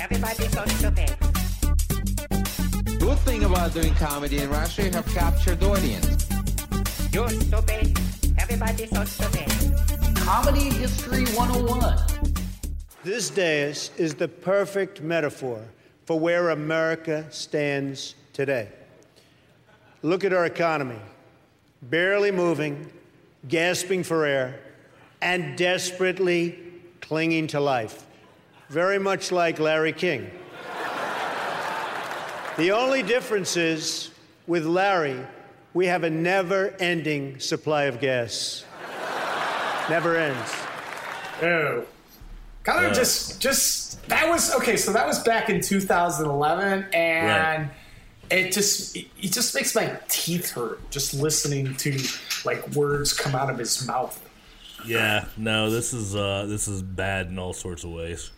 Everybody's so stupid. Good thing about doing comedy in Russia, you have captured audience. You're stupid. Everybody's so stupid. Comedy History 101. This dais is the perfect metaphor for where America stands today. Look at our economy barely moving, gasping for air, and desperately clinging to life. Very much like Larry King. the only difference is with Larry, we have a never ending supply of gas. Never ends. Oh. Kind of just, just, that was, okay, so that was back in 2011, and Right. it just, it it just makes my teeth hurt just listening to, like, words come out of his mouth. Yeah, no, this is uh, this is bad in all sorts of ways.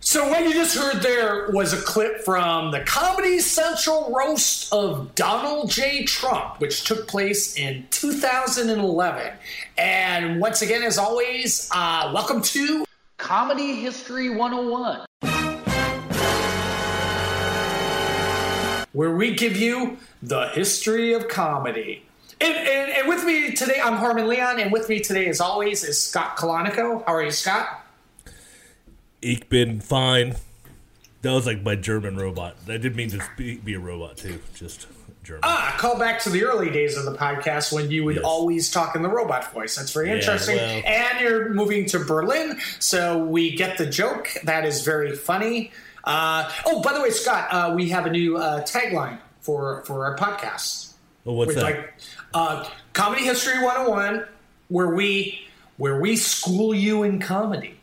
So what you just heard there was a clip from the Comedy Central roast of Donald J. Trump, which took place in 2011. And once again, as always, uh, welcome to Comedy History 101. where we give you the history of comedy. And, and, and with me today, I'm Harmon Leon, and with me today, as always, is Scott Kalanico. How are you, Scott? Ich bin fine. That was like my German robot. I didn't mean to be, be a robot too. Just German. Ah, call back to the early days of the podcast when you would Yes. always talk in the robot voice. That's very Yeah, interesting. well- And you're moving to Berlin, so we get the joke. That is very funny. Uh, oh, by the way, Scott, uh, we have a new uh, tagline for for our podcast. oh, what's that? like uh, comedy history 101 where we where we school you in comedy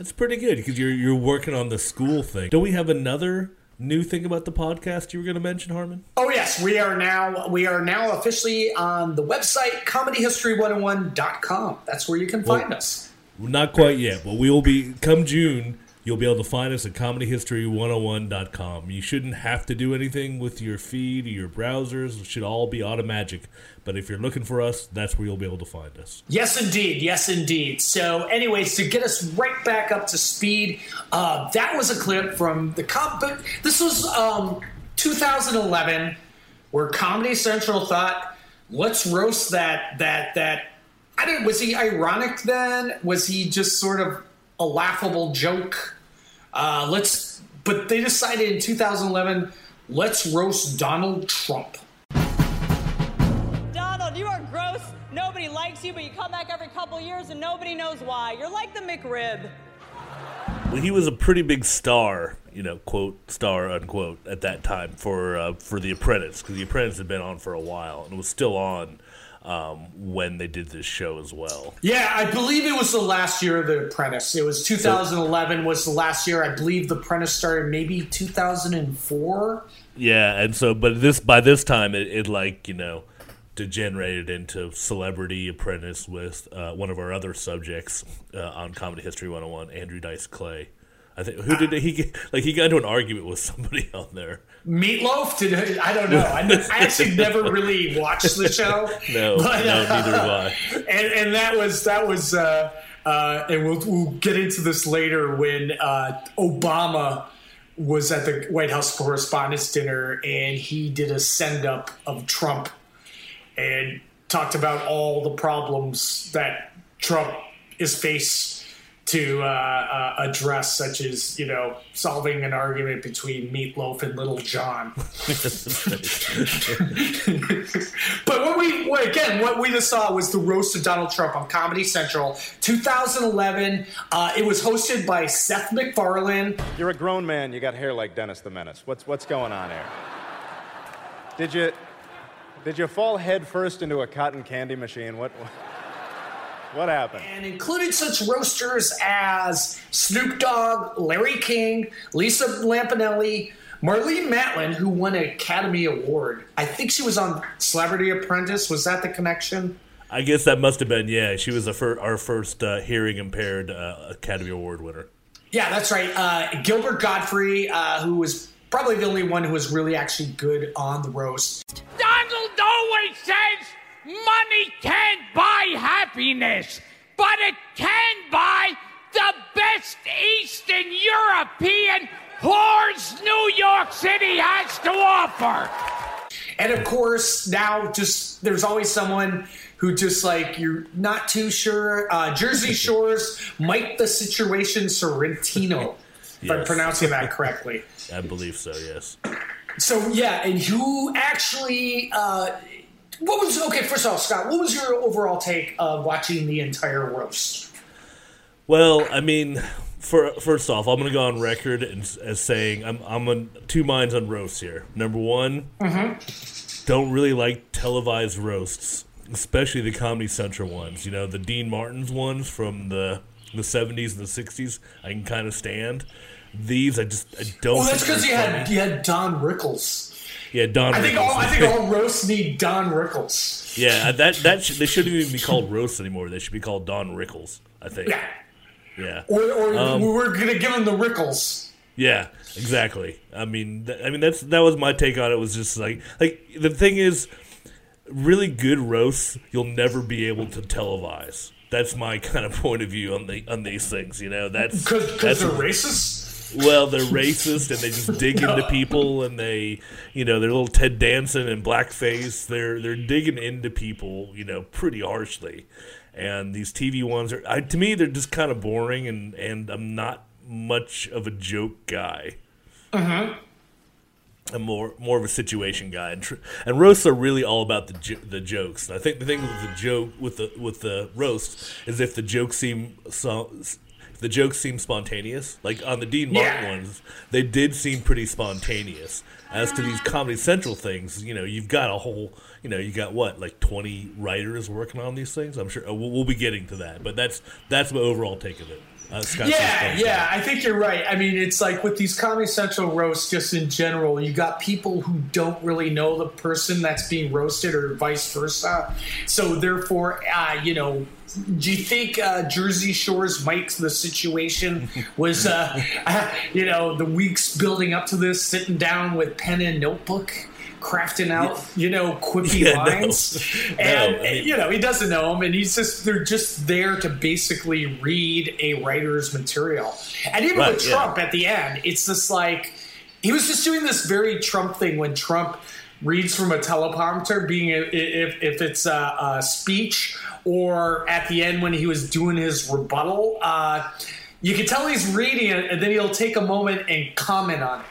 That's pretty good because you're you're working on the school thing. Don't we have another new thing about the podcast you were going to mention, Harmon? oh yes we are now we are now officially on the website comedyhistory101.com that's where you can find us Not quite yet, but we will be come June. You'll be able to find us at comedyhistory101.com. You shouldn't have to do anything with your feed or your browsers. It should all be automatic. But if you're looking for us, that's where you'll be able to find us. yes indeed yes indeed so anyways to get us right back up to speed uh, that was a clip from the comp this was um, 2011 where comedy central thought let's roast that that that I don't. Was he ironic then? Was he just sort of a laughable joke? Uh, let's. But they decided in 2011, let's roast Donald Trump. Donald, you are gross. Nobody likes you, but you come back every couple years and nobody knows why. You're like the McRib. Well, he was a pretty big star, you know, quote star unquote, at that time for uh, for The Apprentice because The Apprentice had been on for a while and it was still on um, when they did this show as well. Yeah, I believe it was the last year of The Apprentice. It was 2011 was the last year. I believe The Apprentice started maybe 2004. Yeah, and so but this by this time it, it like you know degenerated into Celebrity Apprentice with uh, one of our other subjects uh, on Comedy History 101, Andrew Dice Clay. I think who did he get, like he got into an argument with somebody on there. Meatloaf? Did I don't know. I, I actually never really watched the show. No, But, no, uh, neither do I. and, and that was that was uh, uh, and we'll, we'll get into this later when uh, Obama was at the White House Correspondents' Dinner and he did a send up of Trump and talked about all the problems that Trump is faced to uh, uh, address, such as you know solving an argument between Meatloaf and Lil Jon. but what we what, again, what we just saw was the roast of Donald Trump on Comedy Central, 2011. Uh, it was hosted by Seth MacFarlane. You're a grown man. You got hair like Dennis the Menace. What's what's going on here? Did you did you fall head first into a cotton candy machine? What what happened? and included such roasters as Snoop Dogg, Larry King, Lisa Lampanelli, Marlee Matlin, who won an Academy Award. I think she was on Celebrity Apprentice. Was that the connection? I guess that must have been yeah. She was the fir- our first uh, hearing impaired uh, Academy Award winner. Yeah, that's right. Uh, Gilbert Gottfried, uh, who was probably the only one who was really actually good on the roast. Donald always says money can't buy happiness, but it can buy the best Eastern European whores New York City has to offer. And of course, now just there's always someone who just like you're not too sure. Uh, Jersey Shore's Mike the Situation Sorrentino, if I'm pronouncing that correctly. I believe so. Yes. So yeah, and who actually? Uh, what was okay? First of all, Scott, what was your overall take of watching the entire roast? Well, I mean, for first off, I'm going to go on record as, as saying I'm I'm on two minds on roasts here. Number one, mm-hmm. don't really like televised roasts, especially the Comedy Central ones. You know, the Dean Martin's ones from the the 70s and the 60s. I can kind of stand. These I just I don't. Well, that's because you had you had Don Rickles. Yeah Don. I think Rickles. all I think all roasts need Don Rickles. yeah, that that should, they shouldn't even be called roasts anymore. They should be called Don Rickles. I think. Yeah, Yeah. or, or Um, we're gonna give them the Rickles. Yeah, exactly. I mean, th- I mean that's that was my take on it. Was just like like the thing is, really good roasts you'll never be able to televise. That's my kind of point of view on the on these things. You know, that's Because they're racist. Well, they're racist and they just dig into people and they, you know, they're little Ted Danson and blackface. They're they're digging into people, you know, pretty harshly. And these TV ones are, I, to me, they're just kind of boring, and and I'm not much of a joke guy. Uh I'm more more of a situation guy, and tr- and roasts are really all about the jo- the jokes. And I think the thing with the joke with the with the roast is if the jokes seem so, the jokes seem spontaneous. Like on the Dean Martin Yeah. ones, they did seem pretty spontaneous. As to these Comedy Central things, you know, you've got a whole, you know, you got what like twenty writers working on these things. I'm sure uh, we'll, we'll be getting to that, but that's that's my overall take of it. Uh, Yeah, yeah, I think you're right. I mean, it's like with these Comedy Central roasts, just in general, you got people who don't really know the person that's being roasted, or vice versa. So, therefore, uh, you know, do you think uh, Jersey Shore's Mike's the situation was, uh, uh, you know, the weeks building up to this, sitting down with pen and notebook? Crafting out, you know, quippy Yeah, lines, No, and I mean- you know he doesn't know them, and he's just they're just there to basically read a writer's material. And even Right, with yeah. Trump at the end, it's just like he was just doing this very Trump thing when Trump reads from a teleprompter, being a, if if it's a, a speech or at the end when he was doing his rebuttal. Uh, you can tell he's reading it, and then he'll take a moment and comment on it.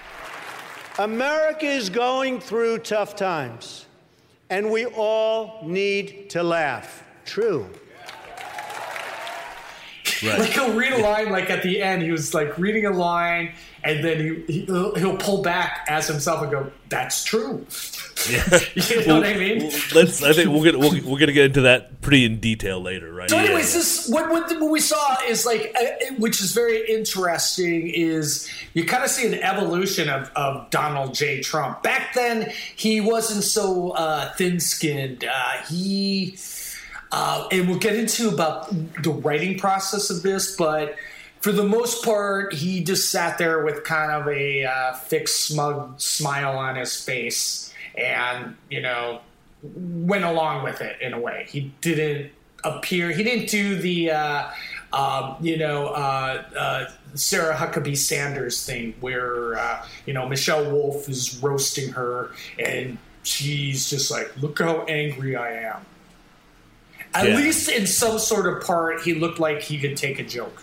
America is going through tough times, and we all need to laugh. True. Like he'll read a line, like at the end, he was like reading a line, and then he, he he'll, he'll pull back as himself and go, "That's true." Yeah. You know what I mean? Well, let's. I think we're gonna we're, we're gonna get into that pretty in detail later, right? So, anyways, yeah. this what, what what we saw is like, uh, which is very interesting, is you kind of see an evolution of, of Donald J. Trump. Back then, he wasn't so uh, thin-skinned. Uh, he, uh, and we'll get into about the writing process of this, but for the most part, he just sat there with kind of a uh, fixed, smug smile on his face, and you know, went along with it in a way. He didn't appear. He didn't do the, uh, um, you know, uh, uh, Sarah Huckabee Sanders thing where uh, you know Michelle Wolf is roasting her, and she's just like, "Look how angry I am." At Yeah. least in some sort of part, he looked like he could take a joke.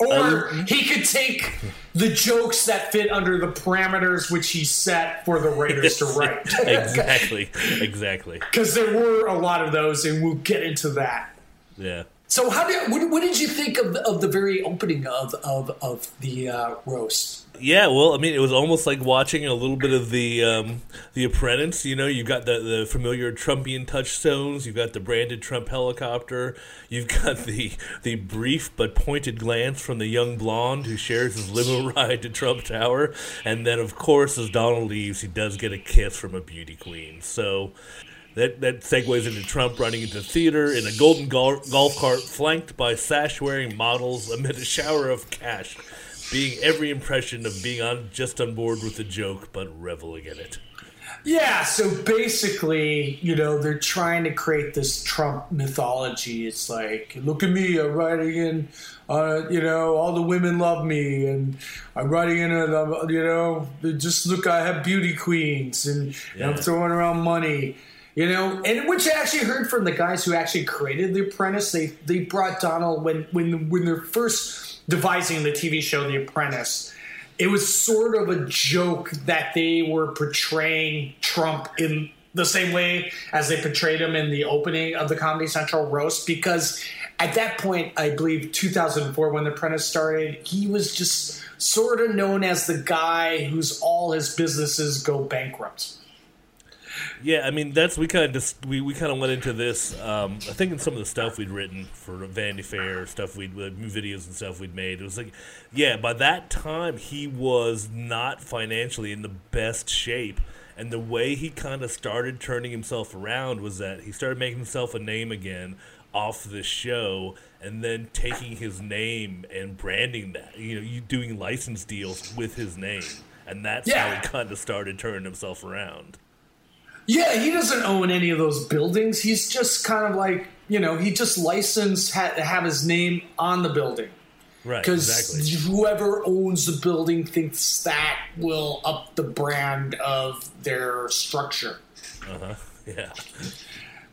Or he could take the jokes that fit under the parameters which he set for the writers to write. exactly, exactly. Because there were a lot of those, and we'll get into that. Yeah. So, how did what, what did you think of of the very opening of of, of the uh, roast? Yeah, well, I mean, it was almost like watching a little bit of the um, the Apprentice. You know, you've got the, the familiar Trumpian touchstones. You've got the branded Trump helicopter. You've got the the brief but pointed glance from the young blonde who shares his limo ride to Trump Tower, and then, of course, as Donald leaves, he does get a kiss from a beauty queen. So. That, that segues into Trump running into theater in a golden gol- golf cart flanked by sash wearing models amid a shower of cash, being every impression of being on just on board with the joke but reveling in it. Yeah, so basically, you know, they're trying to create this Trump mythology. It's like, look at me, I'm writing in, uh, you know, all the women love me, and I'm writing in, a, you know, just look, I have beauty queens, and, and I'm throwing around money. You know, and which I actually heard from the guys who actually created The Apprentice. They they brought Donald when when when they're first devising the TV show The Apprentice. It was sort of a joke that they were portraying Trump in the same way as they portrayed him in the opening of the Comedy Central roast because at that point, I believe 2004 when The Apprentice started, he was just sort of known as the guy whose all his businesses go bankrupt. Yeah, I mean that's we kind of just we, we kind of went into this. Um, I think in some of the stuff we'd written for Vanity Fair stuff we'd like, videos and stuff we'd made. It was like, yeah, by that time he was not financially in the best shape, and the way he kind of started turning himself around was that he started making himself a name again off the show, and then taking his name and branding that. You know, you doing license deals with his name, and that's how he kind of started turning himself around. Yeah, he doesn't own any of those buildings. He's just kind of like, you know, he just licensed ha- have his name on the building. Right, Because exactly. whoever owns the building thinks that will up the brand of their structure. Uh huh. Yeah.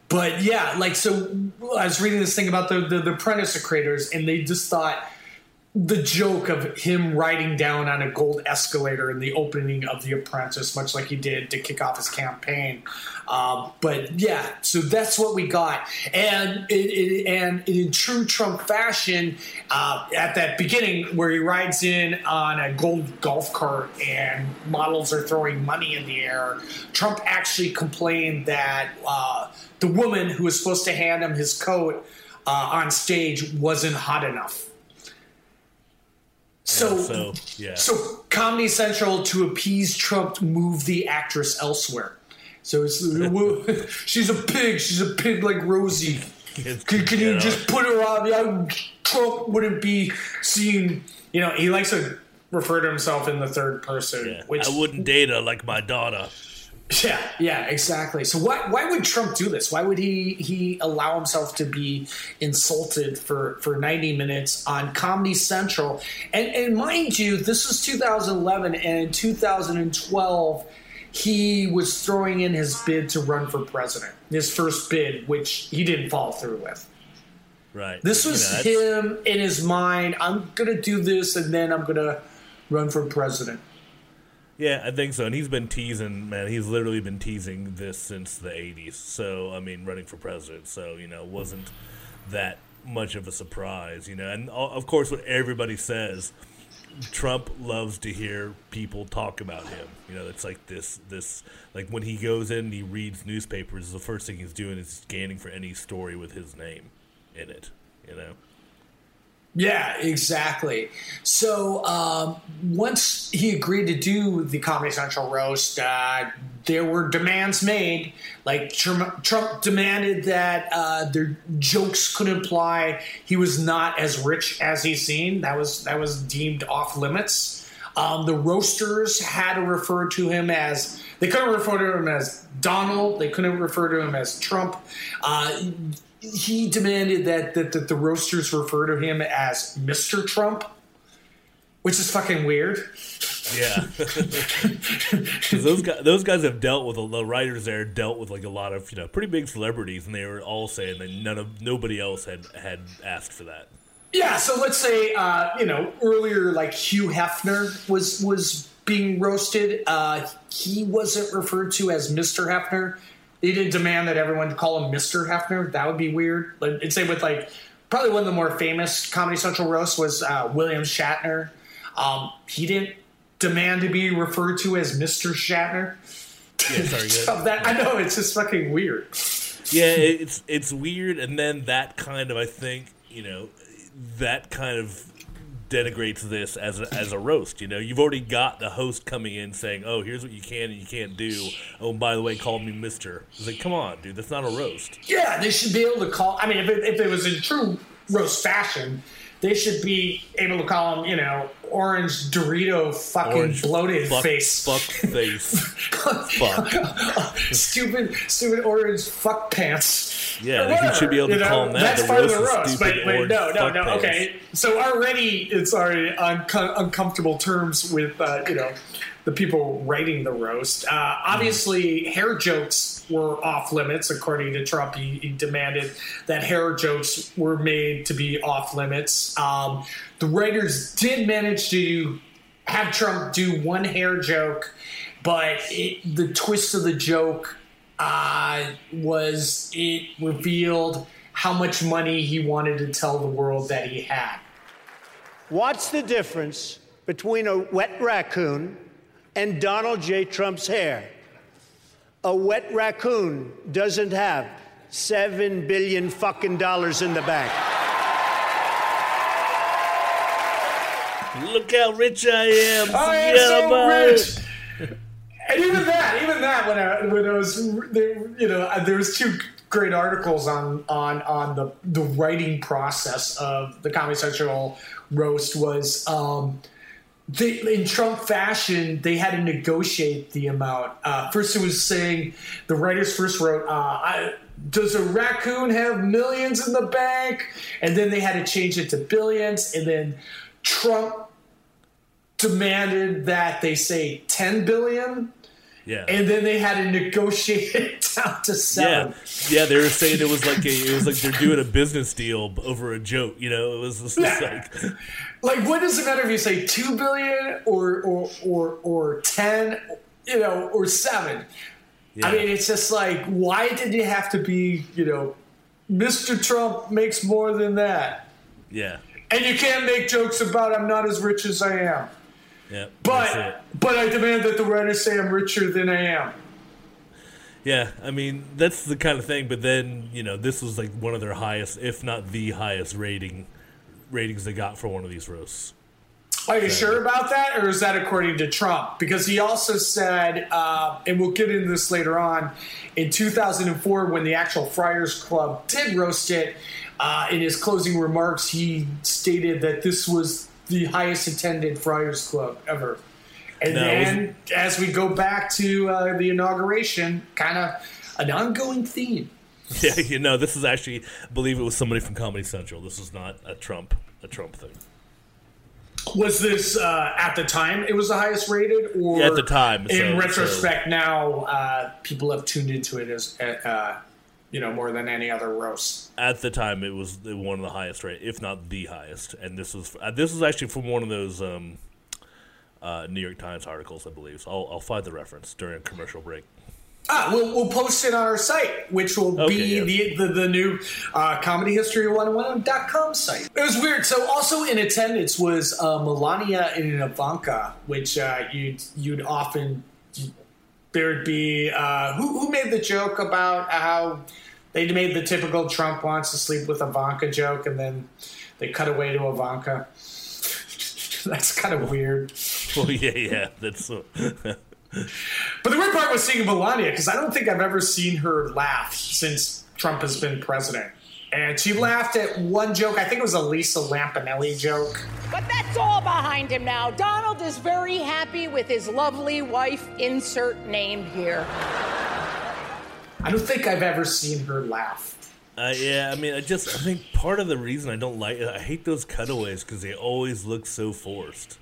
But yeah, like so, I was reading this thing about the the, the Apprentice creators, and they just thought the joke of him riding down on a gold escalator in the opening of The Apprentice, much like he did to kick off his campaign. Um, but yeah, so that's what we got, and it, it, and in true Trump fashion, uh, at that beginning where he rides in on a gold golf cart and models are throwing money in the air, Trump actually complained that uh, the woman who was supposed to hand him his coat uh, on stage wasn't hot enough. So, so, yeah. so Comedy Central, to appease Trump, moved the actress elsewhere. So it's, she's a pig. She's a pig like Rosie. Can, can you Yeah. just put her on? Yeah, Trump wouldn't be seen. You know, he likes to refer to himself in the third person, which I wouldn't date her like my daughter. Yeah, yeah, exactly. So why why would Trump do this? Why would he he allow himself to be insulted for for 90 minutes on Comedy Central? And and mind you, this was 2011 and in 2012 he was throwing in his bid to run for president. His first bid, which he didn't follow through with. Right. This You was know, him in his mind. I'm going to do this and then I'm going to run for president. Yeah, I think so. And he's been teasing, man. He's literally been teasing this since the '80s. So I mean, running for president. So you know, wasn't that much of a surprise, you know. And uh, of course, what everybody says, Trump loves to hear people talk about him. You know, it's like this, this, like when he goes in and he reads newspapers, the first thing he's doing is scanning for any story with his name in it. You know. Yeah, exactly. So um, once he agreed to do the Comedy Central roast, uh, there were demands made. Like Trump, demanded that uh, their jokes could imply he was not as rich as he seemed. That was that was deemed off limits. Um, the roasters had to refer to him as they couldn't refer to him as Donald. They couldn't refer to him as Trump. Uh, he demanded that, that, that the roasters refer to him as Mr. Trump, which is fucking weird. Yeah, those guys, those guys have dealt with the writers there dealt with like a lot of you know pretty big celebrities, and they were all saying that none of nobody else had had asked for that. Yeah, so let's say uh, you know earlier, like Hugh Hefner was was being roasted. Uh, he wasn't referred to as Mr. Hefner. They didn't demand that everyone call him Mr. Hefner. That would be weird. But and same with like probably one of the more famous Comedy Central roasts was uh, William Shatner. Um, he didn't demand to be referred to as Mr. Shatner. Yeah, sorry, So that I know it's just fucking weird. Yeah, it's it's weird, and then that kind of I think you know that kind of denigrates this as a, as a roast. You know, you've already got the host coming in saying, "Oh, here's what you can and you can't do." Oh, by the way, call me Mister. It's like, come on, dude, that's not a roast. Yeah, they should be able to call. I mean, if it, if it was in true roast fashion, they should be able to call him, you know, orange Dorito fucking Orange bloated fuck, face. Fuck face. fuck. stupid, stupid orange fuck pants. Yeah, whatever, should be able to you know? call 'em that. That's The part of the roast is roast, stupid but, but no, no, no. pants. Okay, so already it's already on co- uncomfortable terms with uh, you know the people writing the roast. Uh, obviously, hair jokes were off limits, according to Trump. He, he demanded that hair jokes were made to be off limits. Um, the writers did manage to have Trump do one hair joke, but it, the twist of the joke uh, was it revealed how much money he wanted to tell the world that he had. What's the difference between a wet raccoon and Donald J. Trump's hair? A wet raccoon doesn't have seven billion fucking dollars in the bank. Look how rich I am. I am Forget so about rich. And even that, even that, when I, when I was, there, you know, uh, there was two great articles on on on the the writing process of the Comedy Central roast was. Um, they, in Trump fashion, they had to negotiate the amount. Uh, first, it was saying the writers first wrote, uh, I, "Does a raccoon have millions in the bank?" And then they had to change it to billions. And then Trump demanded that they say ten billion, Yeah. and then they had to negotiate it down to yeah, seven. yeah. They were saying it was like a, it was like they're doing a business deal over a joke. You know, it was just like Like, what does it matter if you say two billion or or or or ten, you know, or seven? yeah. I mean, it's just like, why did you have to be, you know, Mr. Trump makes more than that, yeah, and you can't make jokes about I'm not as rich as I am. yeah. But but I demand that the writers say I'm richer than I am. Yeah, I mean that's the kind of thing. But then you know this was like one of their highest, if not the highest rating ratings they got for one of these roasts. Are you sure about that, or is that according to Trump? Because he also said, uh, and we'll get into this later on, in 2004, when the actual Friars Club did roast it, uh, in his closing remarks, he stated that this was the highest attended Friars Club ever. And No, then, as we go back to uh, the inauguration, kind of an ongoing theme. Yeah, you know this is actually, I believe it was somebody from Comedy Central. This was not a Trump a Trump thing. Was this uh, at the time it was the highest rated, or Yeah, at the time, so- in so- retrospect, now uh, people have tuned into it as uh, you know more than any other roast. At the time, it was one of the highest rate, if not the highest. And this was uh, this was actually from one of those um, uh, New York Times articles, I believe. So I'll, I'll find the reference during a commercial break. Ah, we'll, we'll post it on our site, which will Okay, be yeah. the, the the new uh, comedyhistory101.com site. It was weird. So also in attendance was uh, Melania and Ivanka, which uh, you'd you'd often there'd be uh, who who made the joke about how they made the typical Trump wants to sleep with Ivanka joke, and then they cut away to Ivanka. That's kind of weird. Well, yeah, yeah, that's. Uh, But the weird part was seeing Melania because I don't think I've ever seen her laugh since Trump has been president. And she laughed at one joke. I think it was a Lisa Lampanelli joke. But that's all behind him now. Donald is very happy with his lovely wife, insert name here. I don't think I've ever seen her laugh. Uh, yeah, I mean, I just I think part of the reason I don't like it, I hate those cutaways because they always look so forced.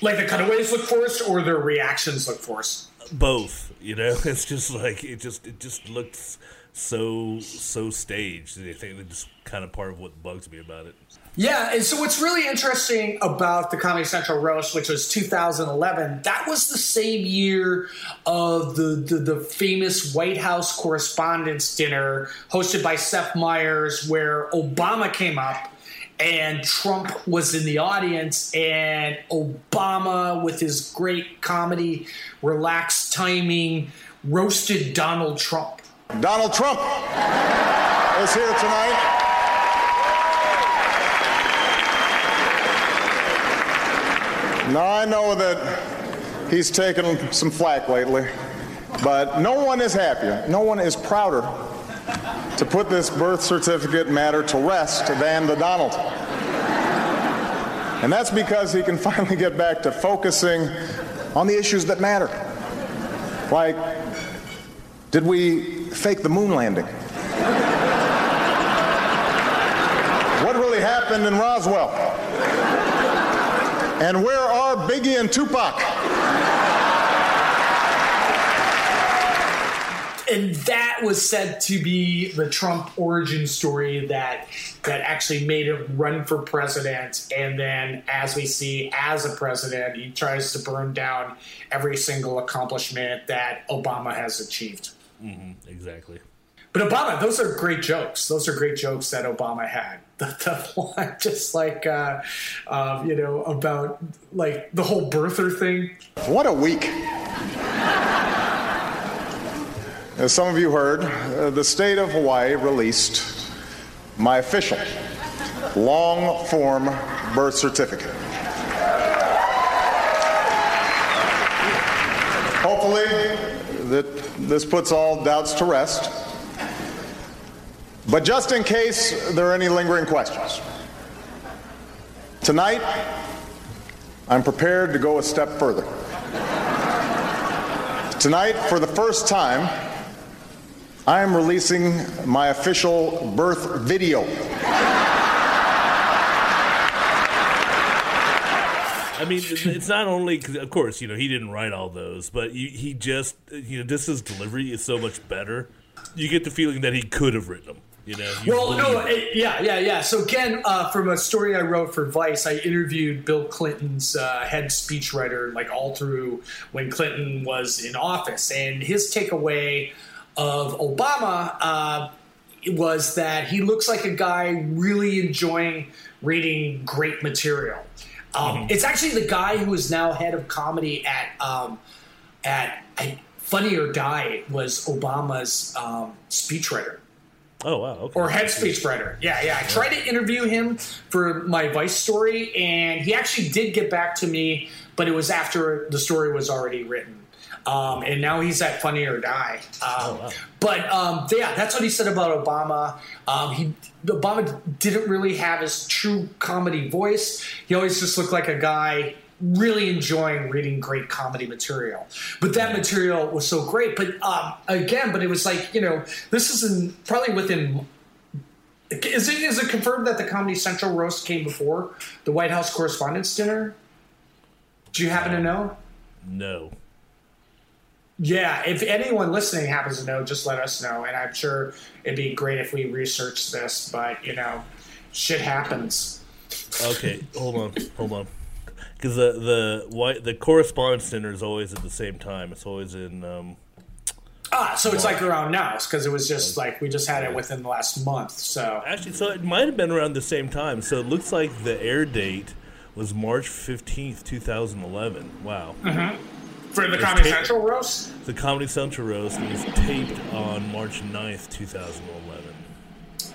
Like the cutaways look forced or their reactions look forced. Both, you know, it's just like it just it just looks so so staged. I think that's kind of part of what bugs me about it. Yeah, and so what's really interesting about the Comedy Central roast, which was 2011, that was the same year of the, the, the famous White House Correspondents' Dinner hosted by Seth Meyers, where Obama came up and Trump was in the audience, and Obama, with his great comedy, relaxed timing, roasted Donald Trump. Donald Trump is here tonight. Now, I know that he's taken some flack lately, but no one is happier, no one is prouder to put this birth certificate matter to rest than the Donald. And that's because he can finally get back to focusing on the issues that matter. Like, did we fake the moon landing? what really happened in Roswell? And where are Biggie and Tupac? And that was said to be the Trump origin story that that actually made him run for president. And then, as we see, as a president, he tries to burn down every single accomplishment that Obama has achieved. hmm exactly. But Obama, those are great jokes. Those are great jokes that Obama had. The, the one, just like uh, um, you know, about like the whole birther thing. What a week. As some of you heard, uh, the state of Hawaii released my official long form birth certificate. Hopefully, that this puts all doubts to rest. But just in case there are any lingering questions, tonight I'm prepared to go a step further. Tonight, for the first time, I am releasing my official birth video. I mean, it's- it's not only, 'cause of course, you know, he didn't write all those, but he, he just, you know, just his delivery is so much better. You get the feeling that he could have written them. You know, you Well, no, it. it- yeah, yeah, yeah. So again, uh, from a story I wrote for Vice, I interviewed Bill Clinton's uh, head speechwriter, like all through when Clinton was in office, and his takeaway of Obama uh, was that he looks like a guy really enjoying reading great material. Um, It's actually the guy who is now head of comedy at um, at I, Funny or Die was Obama's um, speechwriter Oh wow, okay. or head speechwriter. Yeah, yeah. I tried to interview him for my Vice story, and he actually did get back to me, but it was after the story was already written. Um, and now he's at Funny or Die. Um, But um, yeah, that's what he said about Obama. Um, he Obama didn't really have his true comedy voice. He always just looked like a guy really enjoying reading great comedy material. But that material was so great. But um, again, but it was like you know, this is in, probably within. Is it is it confirmed that the Comedy Central roast came before the White House Correspondents' Dinner? Do you happen to know? no. Yeah, if anyone listening happens to know, just let us know. And I'm sure it'd be great if we researched this, but you know, shit happens. Okay, hold on, hold on. Because the the white the correspondence center is always at the same time. It's always in. Um, Ah, so it's like around now, because it was just like we just had it within the last month. So actually, so it might have been around the same time. So it looks like the air date was March fifteenth, two thousand eleven. Wow. Mhm. For the Comedy ta- Central roast. The Comedy Central roast was taped on March 9th, two thousand eleven.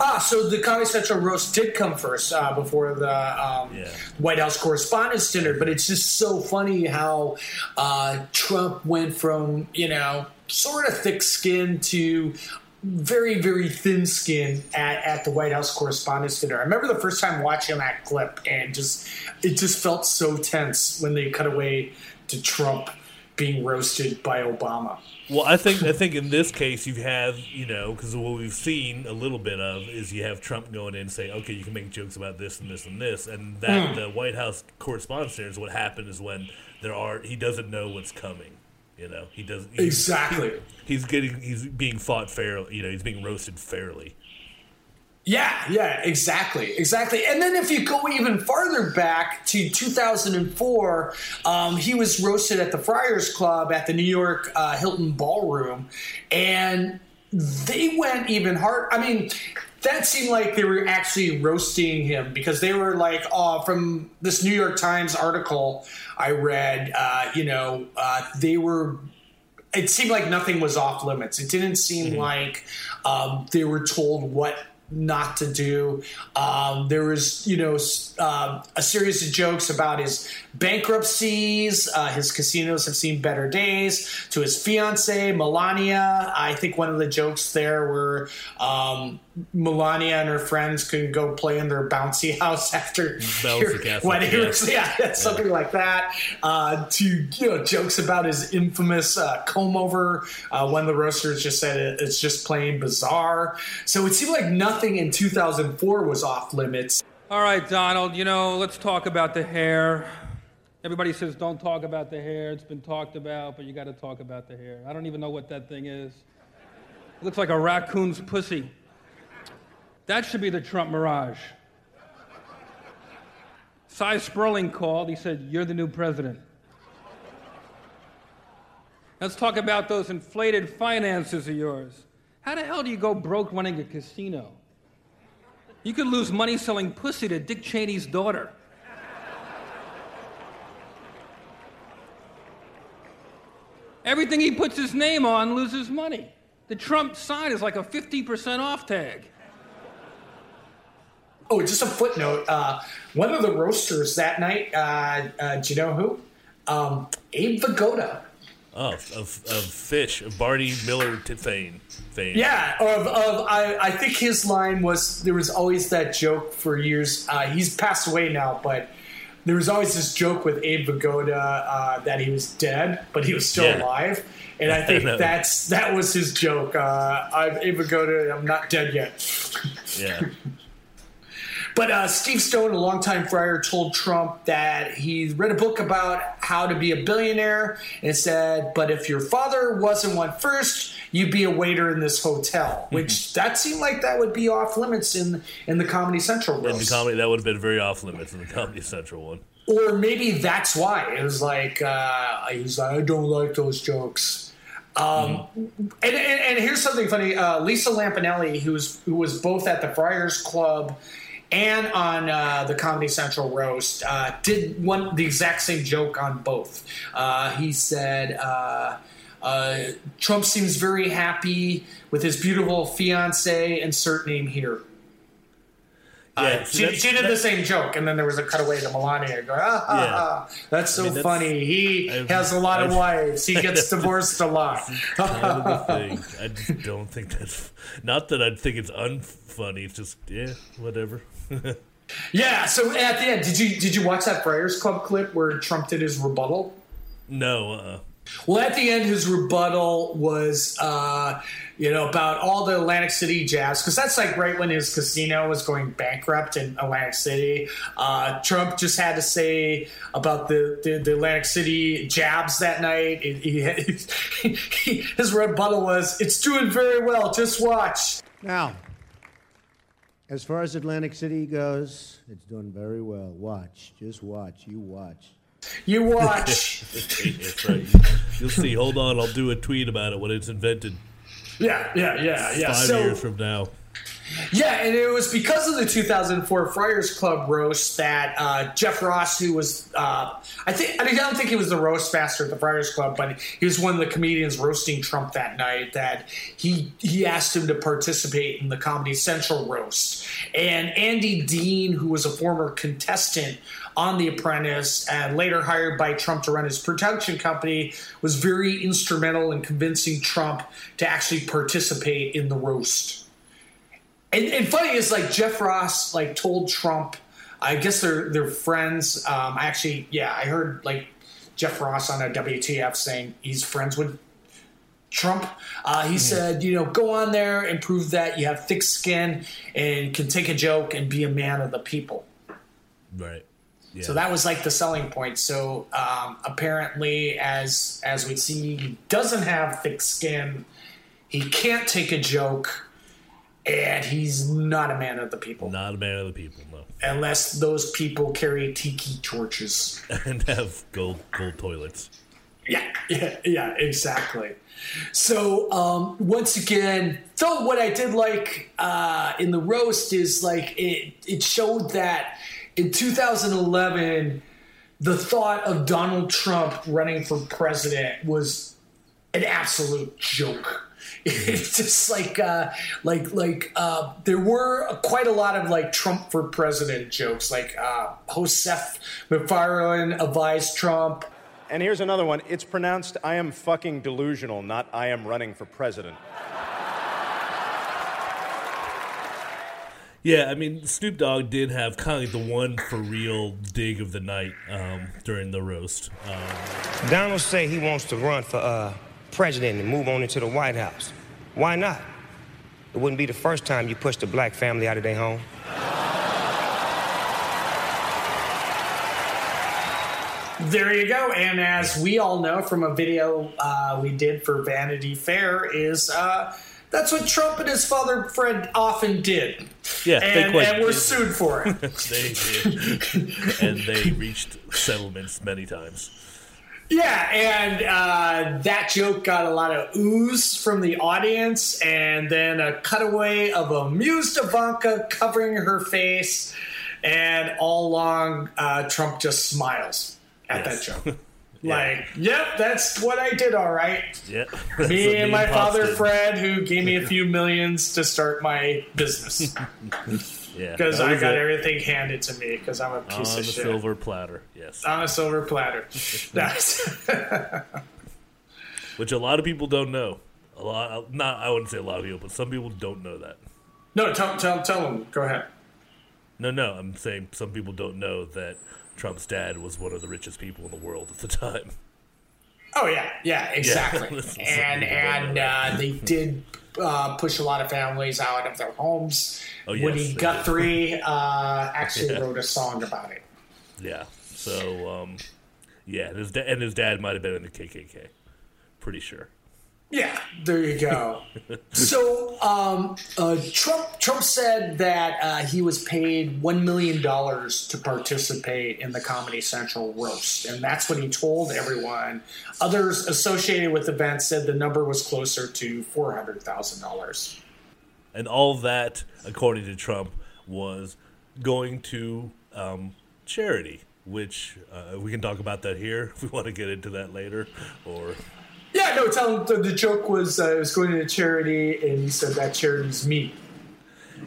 Ah, so the Comedy Central roast did come first uh, before the um, White House Correspondents' Dinner, but it's just so funny how uh, Trump went from you know sort of thick skin to very very thin skin at, at the White House Correspondents' Dinner. I remember the first time watching that clip and just it just felt so tense when they cut away to Trump being roasted by Obama. Well, I think I think in this case you have you know because what we've seen a little bit of is you have Trump going in and say okay you can make jokes about this and this and this and that Hmm. the White House correspondence dinner is what happened is when there are he doesn't know what's coming you know he doesn't he's- Exactly. he's getting he's being fought fairly you know he's being roasted fairly Yeah, yeah, exactly, exactly. And then if you go even farther back to 2004, um, he was roasted at the Friars Club at the New York uh, Hilton Ballroom, and they went even hard. I mean, that seemed like they were actually roasting him because they were like, oh, from this New York Times article I read, uh, you know, uh, they were it seemed like nothing was off limits. It didn't seem like um, they were told what not to do. Um, there was, you know, uh, a series of jokes about his bankruptcies. Uh, his casinos have seen better days. To his fiance Melania, I think one of the jokes there were um, Melania and her friends can go play in their bouncy house after Bouncy your castle, wedding. yeah. Yeah, something like that. Uh, to you know, jokes about his infamous uh, comb over. Uh, one of the roasters just said it, it's just plain bizarre. So it seemed like nothing in 2004 was off limits. All right, Donald, you know, let's talk about the hair. Everybody says don't talk about the hair. It's been talked about, but you got to talk about the hair. I don't even know what that thing is. It looks like a raccoon's pussy. That should be the Trump Mirage. Sy Sperling called. He said, You're the new president. Let's talk about those inflated finances of yours. How the hell do you go broke running a casino? You could lose money selling pussy to Dick Cheney's daughter. Everything he puts his name on loses money. The Trump sign is like a 50% off tag. Oh, just a footnote. Uh, one of the roasters that night, uh, uh, do you know who? Um, Abe Vigoda. Oh, of, of fish, of Barney Miller to fame. fame. Yeah, of, of I, I think his line was there was always that joke for years. Uh, he's passed away now, but there was always this joke with Abe Vigoda uh, that he was dead, but he was still Yeah. alive. And I think I that's that was his joke. Uh, I'm Abe Vigoda. I'm not dead yet. Yeah. But uh, Stewie Stone, a longtime friar, told Trump that he read a book about how to be a billionaire and said, "But if your father wasn't one first, you'd be a waiter in this hotel." Which that seemed like that would be off limits in in the Comedy Central In the comedy, that would have been very off limits in the Comedy Central one. or maybe that's why it was like uh, he's like, "I don't like those jokes." Um, and, and, and here's something funny: uh, Lisa Lampanelli, who was who was both at the Friars Club and on uh, the Comedy Central roast, uh, did one the exact same joke on both. Uh, he said. Uh, uh, Trump seems very happy with his beautiful fiance. Insert name here. Yeah, Uh, see, she, she did the same joke, and then there was a cutaway to Melania going, ah, ah, Yeah. ah. that's so I mean, that's- funny. He I've- has a lot of I've- wives. He gets divorced a lot. kind of thing. I just don't think that's not that I think it's unfunny. It's just yeah, whatever. yeah. So at the end, did you did you watch that Friars Club clip where Trump did his rebuttal? no, uh, Well, at the end, his rebuttal was, uh, you know, about all the Atlantic City jabs, because that's like right when his casino was going bankrupt in Atlantic City. Uh, Trump just had to say about the, the, the Atlantic City jabs that night. He, he, he, his rebuttal was, "It's doing very well. Just watch." Now, as far as Atlantic City goes, it's doing very well. Watch, just watch. You watch. You watch. right. You'll see. Hold on, I'll do a tweet about it when it's invented. yeah, yeah, yeah, yeah. Five so, years from now. Yeah, and it was because of the 2004 Friars Club roast that uh, Jeff Ross, who was, uh, I think, I don't think he was the roast master at the Friars Club, but he was one of the comedians roasting Trump that night. That he he asked him to participate in the Comedy Central roast, and Andy Dean, who was a former contestant on The Apprentice and later hired by Trump to run his production company, was very instrumental in convincing Trump to actually participate in the roast. And, and funny is like Jeff Ross like told Trump. I guess they're they're friends. Um, actually, yeah, I heard like Jeff Ross on a WTF saying he's friends with Trump. Uh, he said, you know, go on there and prove that you have thick skin and can take a joke and be a man of the people. Right. Yeah. So that was like the selling point. So um, apparently, as as we see, he doesn't have thick skin. He can't take a joke, and he's not a man of the people Not a man of the people, no. unless those people carry tiki torches. and have gold gold toilets. Yeah, yeah, yeah, exactly. So um, once again, though, what I did like uh, in the roast is like it it showed that in 2011, the thought of Donald Trump running for president was an absolute joke. It's just like, uh, like, like uh, there were quite a lot of like Trump for president jokes. Like uh, Joseph MacFarlane advised Trump. And here's another one. It's pronounced I am fucking delusional, not I am running for president. Yeah, I mean, Snoop Dogg did have kind of the one for real dig of the night um, during the roast. Um, Donald say he wants to run for uh, president and move on into the White House. Why not? It wouldn't be the first time you pushed a black family out of their home. There you go. And as we all know from a video uh, we did for Vanity Fair, is uh, that's what Trump and his father Fred often did. Yeah, they and, quite and were sued for it. they did, and they reached settlements many times. Yeah, and uh, that joke got a lot of ooze from the audience, and then a cutaway of amused Ivanka covering her face, and all along uh, Trump just smiles at Yes. that joke. Like, yep, that's what I did, all right. Yeah, Me and my father Fred, who gave me a few millions to start my business Yeah, because I got it. everything handed to me because I'm a on piece a of shit. silver platter. Yes, On a silver platter. Which a lot of people don't know. A lot, uh, not I wouldn't say a lot of people, but some people don't know that. no, tell tell tell them. Go ahead. No, no, I'm saying some people don't know that Trump's dad was one of the richest people in the world at the time. Oh yeah, yeah, exactly. Is and and uh, they did uh, push a lot of families out of their homes. Oh, yes, Woody. Guthrie uh, actually Yeah. wrote a song about it. Yeah. So, um, yeah, and his, da- and his dad might have been in the KKK. Pretty sure. Yeah, there you go. so um, uh, Trump Trump said that uh, he was paid one million dollars to participate in the Comedy Central roast, and that's what he told everyone. Others associated with the event said the number was closer to four hundred thousand dollars. And all that, according to Trump, was going to um, charity, which uh, we can talk about that here if we want to get into that later. Or Yeah, no. Tell him the, joke was uh, it was going to charity, and he said that charity's me.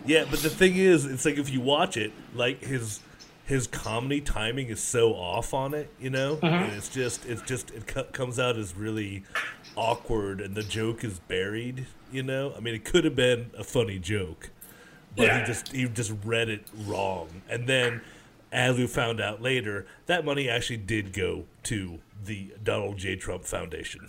yeah, but the thing is, it's like if you watch it, like his his comedy timing is so off on it, you know, Mhm. and it's just it's just it co- comes out as really awkward, and the joke is buried. You know, I mean, it could have been a funny joke, but Yeah. he just he just read it wrong, and then as we found out later, that money actually did go to the Donald J. Trump Foundation.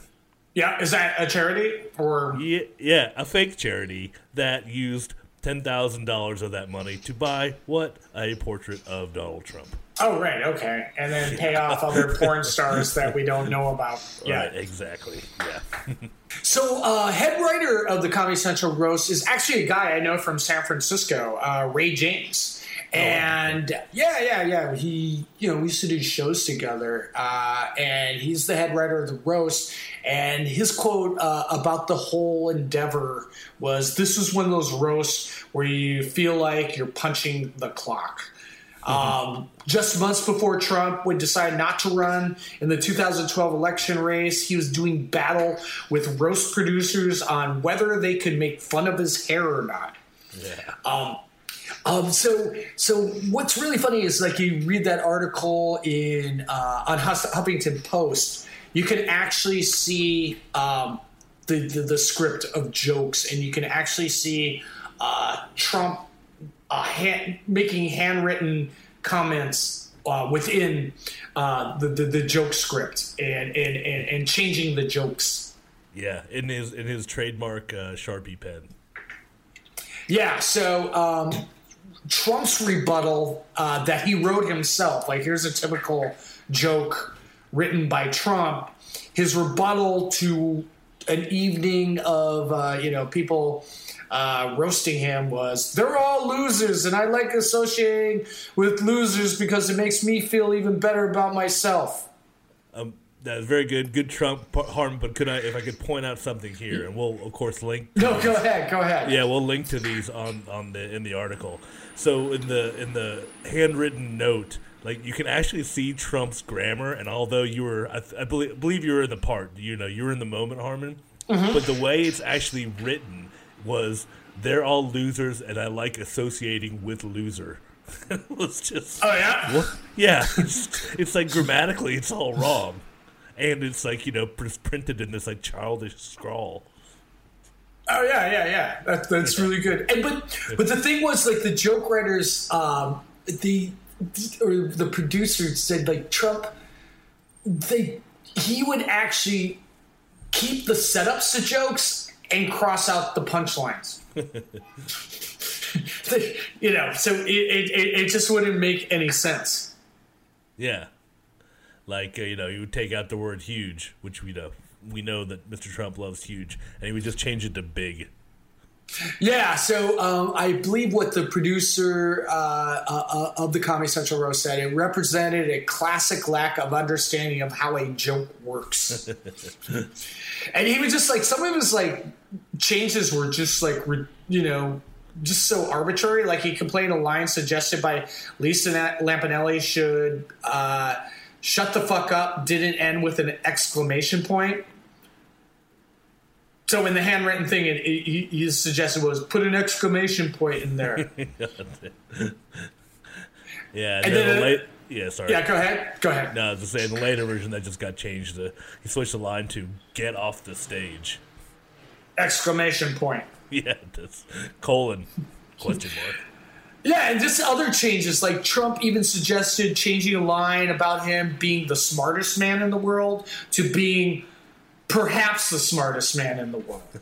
Yeah, is that a charity or? Yeah, yeah, a fake charity that used ten thousand dollars of that money to buy what a portrait of Donald Trump. Oh, right, okay, and then pay off other porn stars that we don't know about. Yeah, Right, exactly. Yeah. So, uh, head writer of the Comedy Central roast is actually a guy I know from San Francisco, uh, Ray James. And yeah, yeah, yeah. He, you know, we used to do shows together, uh, and he's the head writer of the roast. And his quote uh, about the whole endeavor was, "This is one of those roasts where you feel like you're punching the clock." Um, just months before Trump would decide not to run in the 2012 election race, he was doing battle with roast producers on whether they could make fun of his hair or not. Yeah. Um, um, so, so what's really funny is like you read that article in uh, on Huffington Post, you can actually see um, the, the the script of jokes, and you can actually see uh, Trump uh, hand, making handwritten comments uh, within uh, the, the the joke script and and, and and changing the jokes. Yeah, in his in his trademark uh, Sharpie pen. Yeah, so um, Trump's rebuttal uh, that he wrote himself, like here's a typical joke written by Trump. His rebuttal to an evening of uh, you know people uh, roasting him was they're all losers, and I like associating with losers because it makes me feel even better about myself. That was very good, good Trump harm. But could I, if I could point out something here, and we'll of course link. No, go ahead, go ahead. Yeah, we'll link to these on on the in the article. So in the in the handwritten note, like you can actually see Trump's grammar. And although you were, I, th- I believe, believe you were in the part. You know, you were in the moment, Harmon. Mhm. but the way it's actually written was they're all losers, and I like associating with loser. it was just Oh, yeah? what? yeah. It's, it's like grammatically, it's all wrong, and it's like you know pr- printed in this like childish scrawl. Oh yeah, yeah, yeah. That, that's really good. And but but the thing was like the joke writers, um, the or the producers said like Trump, they he would actually keep the setups to jokes and cross out the punchlines. you know, so it, it it just wouldn't make any sense. Yeah, like uh, you know, you would take out the word "huge," which we know we know that Mr. Trump loves huge, and he would just change it to big. Yeah, so um, I believe what the producer uh, uh, of the Comedy Central roast said, it represented a classic lack of understanding of how a joke works. and he was just like, some of his like changes were just like, re- you know, just so arbitrary. Like he complained a line suggested by Lisa Lampanelli should uh, shut the fuck up didn't end with an exclamation point. So in the handwritten thing, it, it, he- his suggestion was put an exclamation point in there. Yeah, And and then, the uh, late, yeah, sorry. Yeah, go ahead. Go ahead. No, I was just saying the later version that just got changed. To, he switched the line to "Get off the stage." exclamation point. Yeah, that's colon question mark. Yeah, and just other changes. Like Trump even suggested changing a line about him being the smartest man in the world to being perhaps the smartest man in the world. the,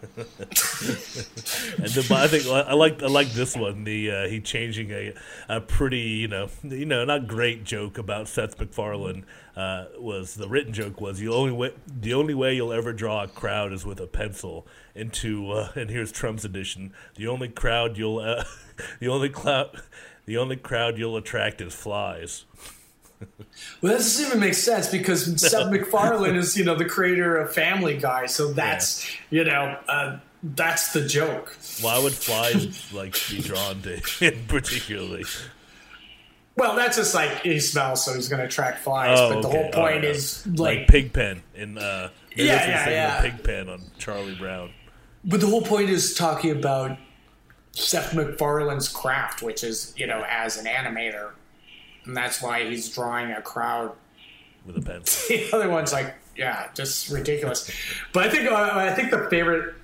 I think I like I like this one. The uh, he changing a a pretty you know you know not great joke about Seth MacFarlane uh, was the written joke was the only way the only way you'll ever draw a crowd is with a pencil. Into uh, and here's Trump's edition. The only crowd you'll uh, the only cloud the only crowd you'll attract is flies. Well, that doesn't even make sense because Seth MacFarlane is, you know, the creator of Family Guy, so that's, you know, uh, that's the joke. Why would flies like be drawn to him particularly? Well, that's just like he smells, so he's going to attract flies. Oh, but the okay. whole point is like, Pigpen in uh, Yeah, yeah, yeah. Pigpen on Charlie Brown. but the whole point is talking about Seth MacFarlane's craft, which is, you know, as an animator, and that's why he's drawing a crowd with a pencil. the other one's like, yeah, just ridiculous. But I think uh, I think the favorite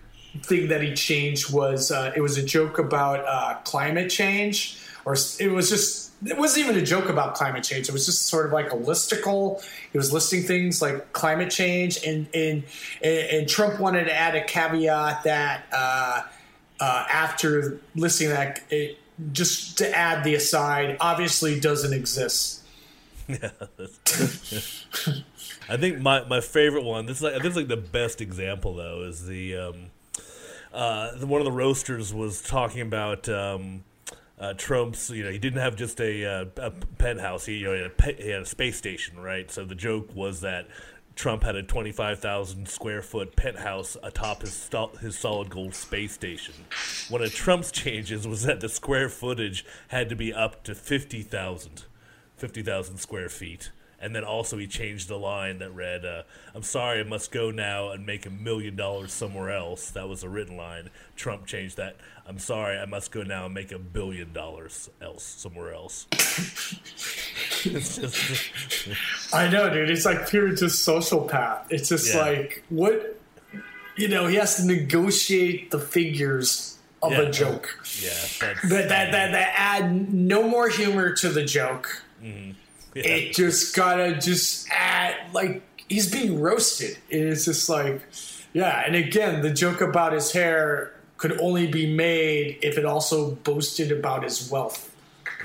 thing that he changed was uh, it was a joke about uh, climate change, or it was just it wasn't even a joke about climate change. It was just sort of like a listicle. He was listing things like climate change, and and and, Trump wanted to add a caveat that uh, uh, after listing that. It, just to add the aside, obviously doesn't exist. I think my, my favorite one. This is like this is like the best example though. Is the um, uh, one of the roasters was talking about um, uh, Trump's. You know, he didn't have just a, uh, a penthouse. He, you know, he, had a pe- he had a space station, right? So the joke was that Trump had a twenty five thousand square foot penthouse atop his his solid gold space station. One of Trump's changes was that the square footage had to be up to fifty thousand. 50,000 square feet. And then also he changed the line that read, uh, I'm sorry, I must go now and make a million dollars somewhere else. That was a written line. Trump changed that. I'm sorry, I must go now and make a billion dollars else somewhere else. just, I know, dude. It's like pure just social path. It's just Yeah. like what you know. He has to negotiate the figures of Yeah. a joke. yeah. That that, that that add no more humor to the joke. Mm-hmm. It just gotta just add like he's being roasted. It's just like yeah. And again, the joke about his hair could only be made if it also boasted about his wealth.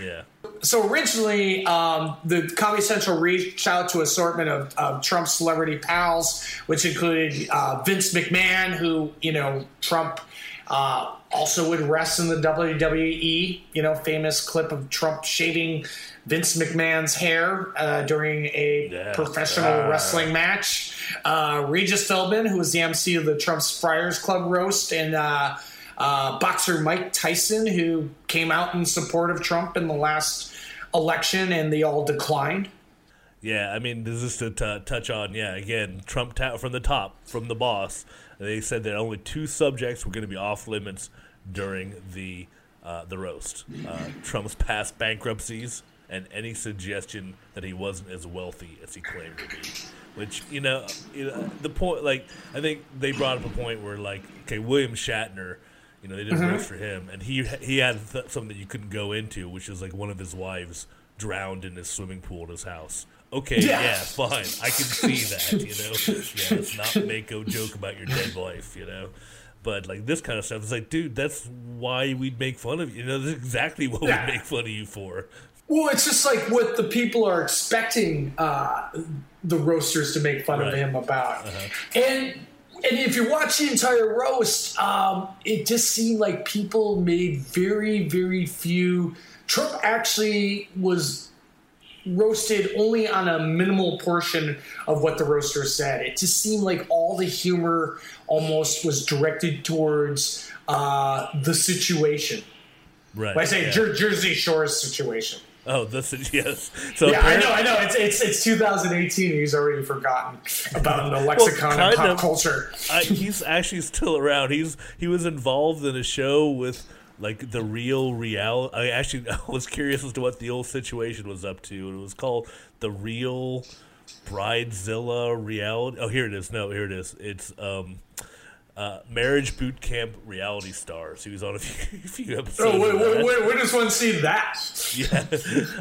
Yeah. So originally, um, the Comedy Central reached out to assortment of, of Trump celebrity pals, which included uh, Vince McMahon, who you know Trump uh, also would rest in the WWE. You know, famous clip of Trump shaving Vince McMahon's hair uh, during a professional Ah. wrestling match. Uh, Regis Philbin, who was the MC of the Trump's Friars Club roast, and uh, uh, boxer Mike Tyson, who came out in support of Trump in the last election, and they all declined. Yeah, I mean, this is to t- touch on. Yeah, again, Trump ta- from the top, from the boss. They said that only two subjects were going to be off limits during the uh, the roast: uh, Trump's past bankruptcies and any suggestion that he wasn't as wealthy as he claimed to be. Which you know, you know, the point. Like, I think they brought up a point where, like, okay, William Shatner. You know, they did a Mhm. roast for him, and he he had th- something that you couldn't go into, which is like one of his wives drowned in his swimming pool in his house. Okay, Yeah. yeah, fine, I can see that. You know, yeah, let's not make a joke about your dead wife. You know, but like this kind of stuff, it's like, dude, that's why we'd make fun of you. You know, that's exactly what Yeah. we'd make fun of you for. Well, it's just like what the people are expecting uh, the roasters to make fun of him about, Uh-huh. and and if you watch the entire roast, um, it just seemed like people made very very few. Trump actually was roasted only on a minimal portion of what the roaster said. It just seemed like all the humor almost was directed towards uh, the situation. Right. When I say yeah. Jer- Jersey Shore's situation. Oh, this is yes. So yeah, I know, I know. It's it's it's 2018. He's already forgotten about the lexicon Well, of pop of. culture. I, he's actually still around. He's he was involved in a show with like the real reality. I actually I was curious as to what the old situation was up to. And it was called the real Bridezilla reality. Oh, here it is. No, here it is. It's um. Uh, marriage boot camp reality stars. He was on a few, few episodes. Oh, wait, wait, wait, where does one see that? Yeah,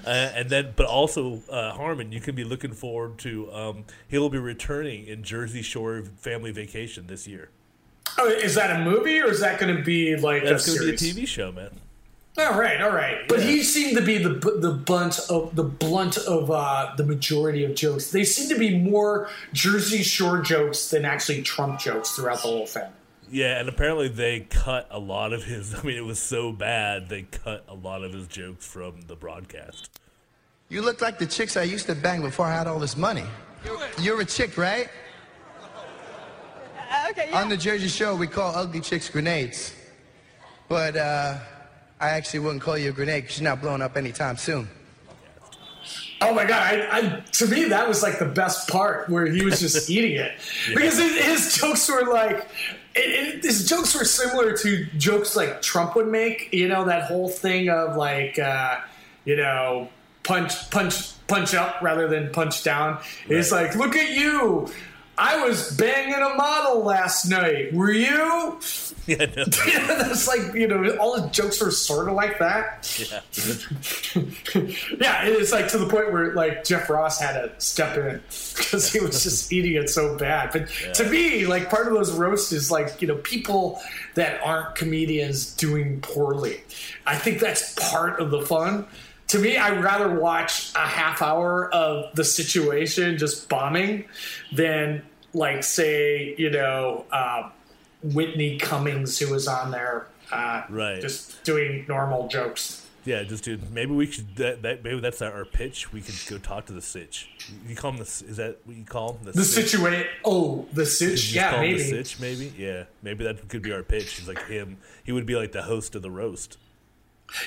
uh, and then, but also uh, Harmon, you can be looking forward to. Um, he'll be returning in Jersey Shore Family Vacation this year. Oh, is that a movie or is that going to be like That's a going to series? be a TV show, man. All right, all right. But he seemed to be the the blunt of the blunt of uh, the majority of jokes. They seem to be more Jersey Shore jokes than actually Trump jokes throughout the whole thing. Yeah, and apparently they cut a lot of his. I mean, it was so bad they cut a lot of his jokes from the broadcast. You look like the chicks I used to bang before I had all this money. You're a chick, right? Okay, On the Jersey Shore, we call ugly chicks grenades. But uh, I actually wouldn't call you a grenade because you're not blowing up anytime soon. Oh my god! I, I, to me, that was like the best part where he was just eating it because his, his jokes were like, it, it, his jokes were similar to jokes like Trump would make. You know that whole thing of like, uh, you know, punch, punch, punch up rather than punch down. It's like, look at you. I was banging a model last night. Were you? Yeah, no. That's like you know, all the jokes were sort of like that. Yeah. Yeah, it's like to the point where like Jeff Ross had to step in because he was just eating it so bad. But to me, like part of those roasts is like you know people that aren't comedians doing poorly. I think that's part of the fun. To me, I'd rather watch a half hour of the situation just bombing than like say you know uh, Whitney Cummings who was on there uh, Right. just doing normal jokes. Yeah, just dude. Maybe we should. That, that maybe that's our pitch. We could go talk to the sitch. You call him the? Is that what you call him? The situate. Oh, the sitch. Yeah, maybe. The sitch, maybe. Yeah, maybe that could be our pitch. He's like him. He would be like the host of the roast.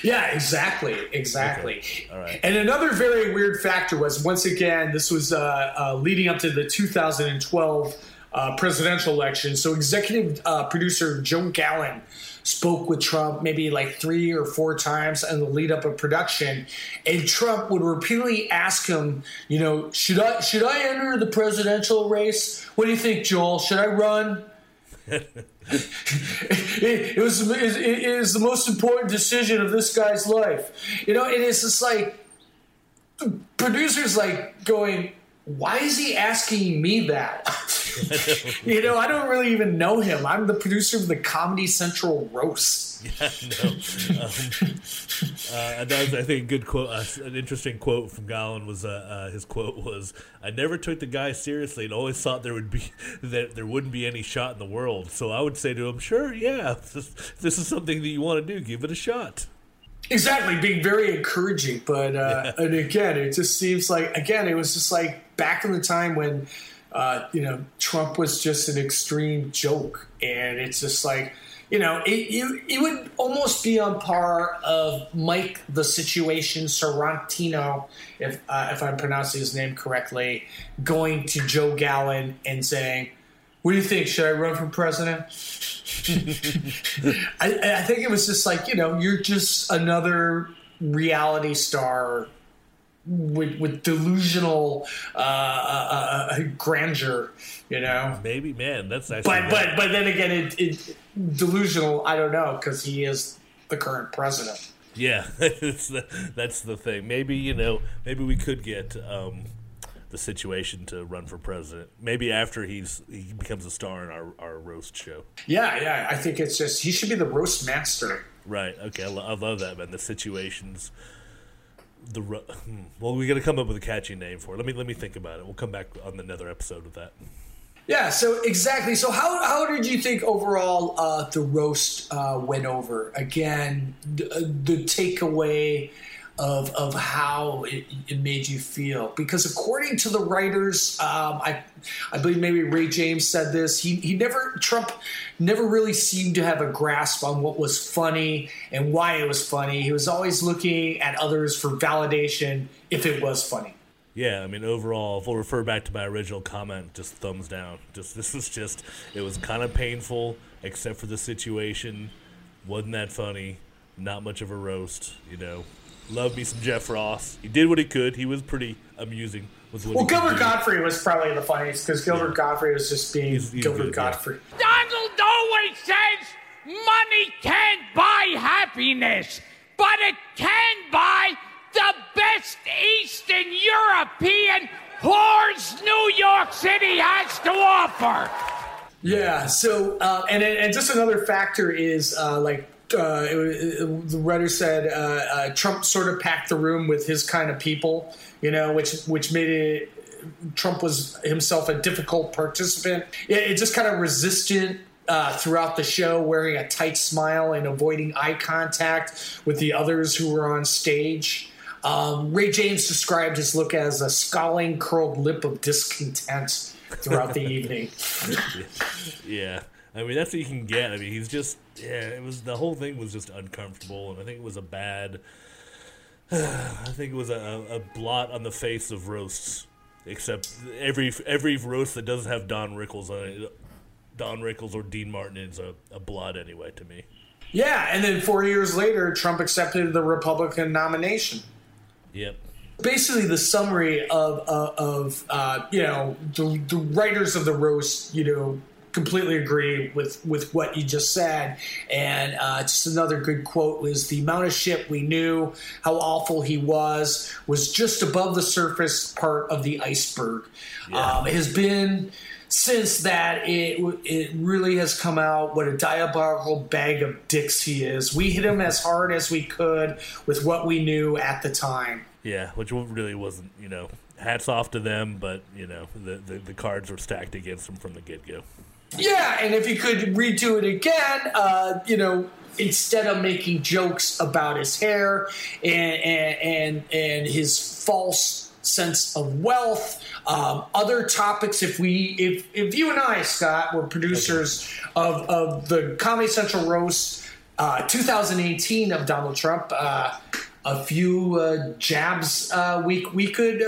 Yeah, exactly, exactly. All right. And another very weird factor was once again this was uh, uh, leading up to the 2012 uh, presidential election. So executive uh, producer Joe Gallen spoke with Trump maybe like three or four times in the lead up of production, and Trump would repeatedly ask him, you know, should I should I enter the presidential race? What do you think, Joel? Should I run? it, it was it, it is the most important decision of this guy's life. You know, and it is just like producers like going, why is he asking me that? you know, I don't really even know him. I'm the producer of the Comedy Central roast. Yeah, no. Um, uh, that was, I think, a good quote. Uh, an interesting quote from Gallen was uh, uh, his quote was, "I never took the guy seriously and always thought there would be that there wouldn't be any shot in the world. So I would say to him, sure, yeah, this, this is something that you want to do, give it a shot." Exactly, being very encouraging. But uh, and again, it just seems like again, it was just like back in the time when uh, you know Trump was just an extreme joke, and it's just like you know, it, you it would almost be on par of Mike the Situation Sorrentino, if uh, if I'm pronouncing his name correctly, going to Joe Gallen and saying, "What do you think? Should I run for president?" I, I think it was just like you know, you're just another reality star with, with delusional uh, uh, uh, grandeur, you know. Maybe, man, that's actually. But but but then again, it, it delusional. I don't know because he is the current president. Yeah, that's the, that's the thing. Maybe you know, maybe we could get um, the situation to run for president. Maybe after he's he becomes a star in our, our roast show. Yeah, yeah. I think it's just he should be the roast master. Right. Okay. I, lo- I love that, man. The situations. The ro- hmm. well, we got to come up with a catchy name for it. Let me let me think about it. We'll come back on another episode with that. Yeah, so exactly. So how, how did you think overall uh, the roast uh, went over? Again, the, the takeaway of of how it, it, made you feel, because according to the writers, um, I I believe maybe Ray James said this. He he never Trump never really seemed to have a grasp on what was funny and why it was funny. He was always looking at others for validation if it was funny. Yeah, I mean, overall, if we'll refer back to my original comment, just thumbs down. Just this was just, it was kind of painful, except for the situation. wasn't that funny. Not much of a roast, you know. Love me some Jeff Ross. He did what he could. He was pretty amusing. Was what well, Gilbert do. Gottfried was probably the funniest because Gilbert Yeah. Gottfried was just being He's- he's Gilbert good, yeah. Gottfried. Donald always says money can't buy happiness, but it can buy the best Eastern European whores New York City has to offer. Yeah. So, uh, and and just another factor is uh, like uh, it, was- the writer said uh, uh, Trump sort of packed the room with his kind of people, you know, which which made it. Trump was himself a difficult participant. It, it just kind of resistant. Uh, throughout the show, wearing a tight smile and avoiding eye contact with the others who were on stage. Um, Ray James described his look as a scowling, curled lip of discontent throughout the evening. Yeah, I mean that's what you can get. I mean he's just yeah. It was the whole thing was just uncomfortable, and I think it was a bad. I think it was a, a blot on the face of roasts. Except every every roast that doesn't have Don Rickles on it, Don Rickles or Dean Martin is a, a blot anyway to me. Yeah, and then four years later, Trump accepted the Republican nomination. Yep. Basically, the summary of uh, of uh, you know the, the writers of the roast, you know, completely agree with with what you just said. And uh, just another good quote was the amount of shit we knew, how awful he was, was just above the surface part of the iceberg. Um, it has been since that it it really has come out what a diabolical bag of dicks he is. We hit him as hard as we could with what we knew at the time. Yeah, which really wasn't you know hats off to them, but you know the the, the cards were stacked against them from the get go. Yeah, and if you could redo it again, uh, you know, instead of making jokes about his hair and and and, his false sense of wealth, um, other topics. If we, if if you and I, Scott, were producers of of the Comedy Central roast uh, 2018 of Donald Trump. Uh, a few uh, jabs uh, we we could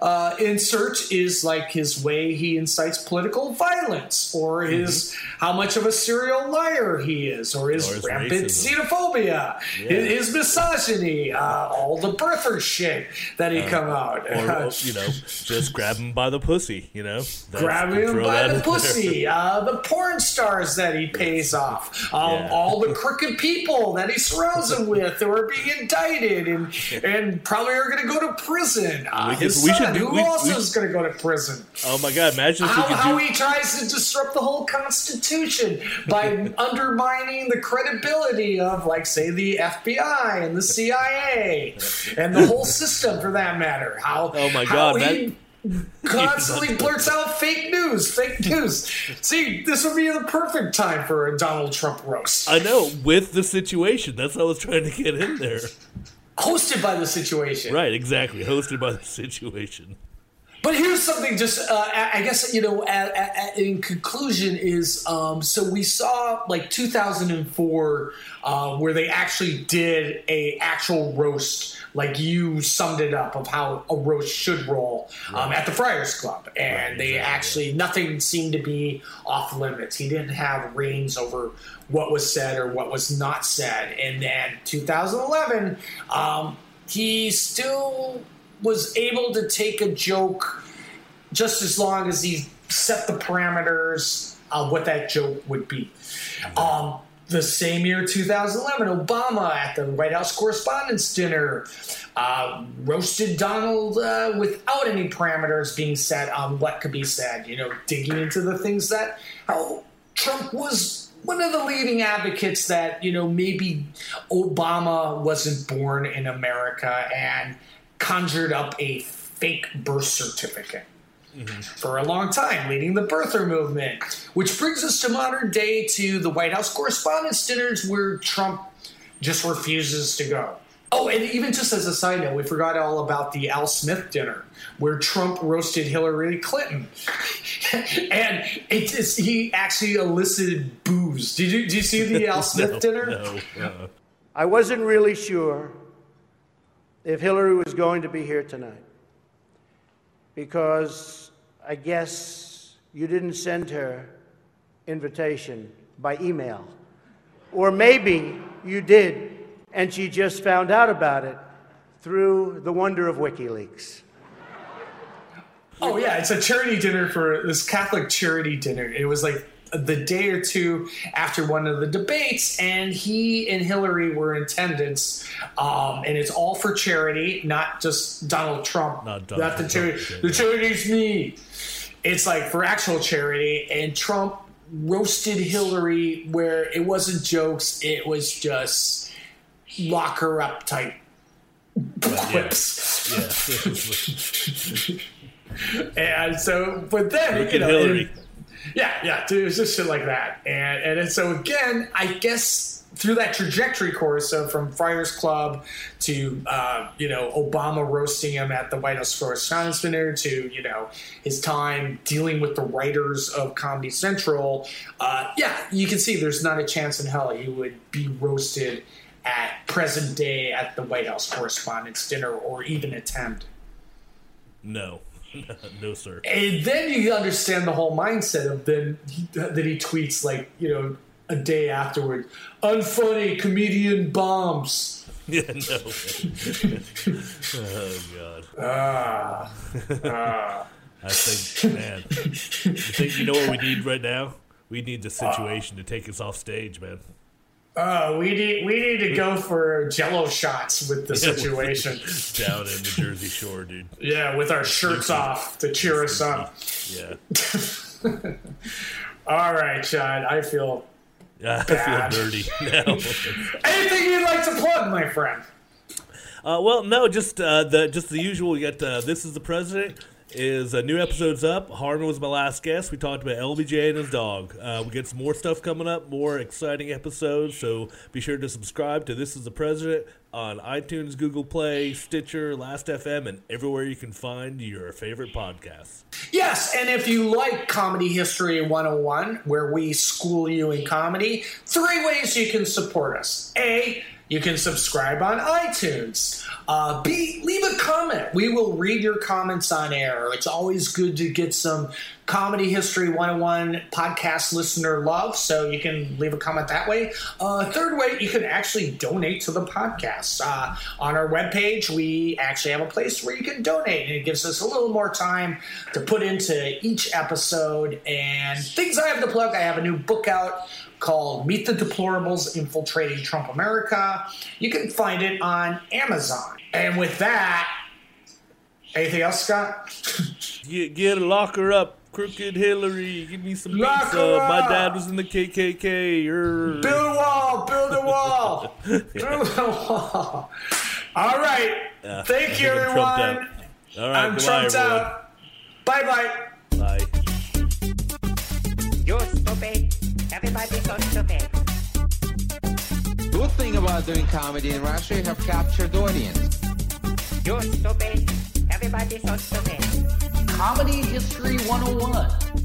uh, uh, insert is like his way he incites political violence, or his how much of a serial liar he is, or his, Or his rampant racism. xenophobia, Yeah. his, his misogyny, uh, all the birther shit that he Uh, come out. or you know just grab him by the pussy. You know, Grab him by the pussy, uh, the porn stars that he pays off, um, Yeah. all the crooked people that he surrounds him with who are being indicted and and probably are going to go to prison. Uh, We his we should who we- also we- is going to go to prison. Oh my God! Imagine if How, we could how do. he tries to disrupt the whole Constitution by undermining the credibility of, like, say, the FBI and the CIA and the whole system, for that matter. How? Oh my how God, he constantly blurts out fake news, fake news. See, this would be the perfect time for a Donald Trump roast, I know with the situation. That's what I was trying to get in there. Hosted by the situation. Right, exactly. Hosted by the situation. But here's something, just uh, I guess you know, a a- a- in conclusion, is um, so we saw like 2004 uh, where they actually did a actual roast, like you summed it up of how a roast should roll um, at the Friars Club, and they actually nothing seemed to be off limits. He didn't have reins over what was said or what was not said, and then 2011, um, he still was able to take a joke just as long as he set the parameters of what that joke would be. Um, the same year, 2011, Obama at the White House Correspondents' Dinner uh, roasted Donald uh, without any parameters being set on what could be said. You know, digging into the things that how Trump was one of the leading advocates that you know maybe Obama wasn't born in America and conjured up a fake birth certificate mm-hmm. for a long time, leading the birther movement. Which brings us to modern day to the White House Correspondents' Dinners, where Trump just refuses to go. Oh, and even just as a side note, we forgot all about the Al Smith dinner where Trump roasted Hillary Clinton, and it is, he actually elicited booze. Did you did you see the Al Smith No, dinner? No. uh-uh. I wasn't really sure if Hillary was going to be here tonight because I guess you didn't send her invitation by email. Or maybe you did and she just found out about it through the wonder of WikiLeaks. Oh yeah, it's a charity dinner for this Catholic charity dinner. It was like the day or two after one of the debates, and he and Hillary were in attendance. Um, and it's all for charity, not just Donald Trump. Not the Donald charity. Trump, The charity's me. It's like for actual charity, and Trump roasted Hillary where it wasn't jokes; it was just lock her up type quips. and so, but then you know, Hillary. and- yeah, yeah, it was just shit like that, and and, then so again, I guess through that trajectory course of from Friars Club to uh, you know Obama roasting him at the White House Correspondents' Dinner to you know his time dealing with the writers of Comedy Central, uh, yeah, you can see there's not a chance in hell he would be roasted at present day at the White House Correspondents' Dinner or even attend. No. no, sir. And then you understand the whole mindset of then that he tweets like you know a day afterward, unfunny comedian bombs. Yeah, no. oh god. Ah, ah. I think, man. You think you know what we need right now? We need the situation to take us off stage, man. Uh, we need we need to go for Jello shots with the situation. down in the Jersey Shore, dude. Yeah, with our shirts off to cheer us up. Yeah. All right, Chad. I feel I bad. feel dirty now. Anything you'd like to plug, my friend? Uh, well, no, just uh, the just the usual. We got uh, this is the president. Is uh, new episodes up? Harmon was my last guest. We talked about LBJ and his dog. Uh, we get some more stuff coming up, more exciting episodes. So be sure to subscribe to This Is the President on iTunes, Google Play, Stitcher, Last FM, and everywhere you can find your favorite podcasts. Yes, and if you like Comedy History 101, where we school you in comedy, three ways you can support us. A, you can subscribe on iTunes. Uh, B, leave a comment. We will read your comments on air. It's always good to get some Comedy History 101 podcast listener love, so you can leave a comment that way. Uh, third way, you can actually donate to the podcast. Uh, on our webpage, we actually have a place where you can donate, and it gives us a little more time to put into each episode. And things I have to plug I have a new book out called Meet the Deplorables Infiltrating Trump America. You can find it on Amazon. And with that, anything else, Scott? Get get a locker up, crooked Hillary. Give me some Lock pizza. My dad was in the KKK. er. Build a wall, build a wall, build a wall. All right. Yeah, Thank you, think I'm trumped everyone. All right, I'm trumped out. Bye. Bye. Everybody's so. Good thing about doing comedy in Russia, you have captured audience. You're stupid. Everybody's so stupid. Comedy History 101.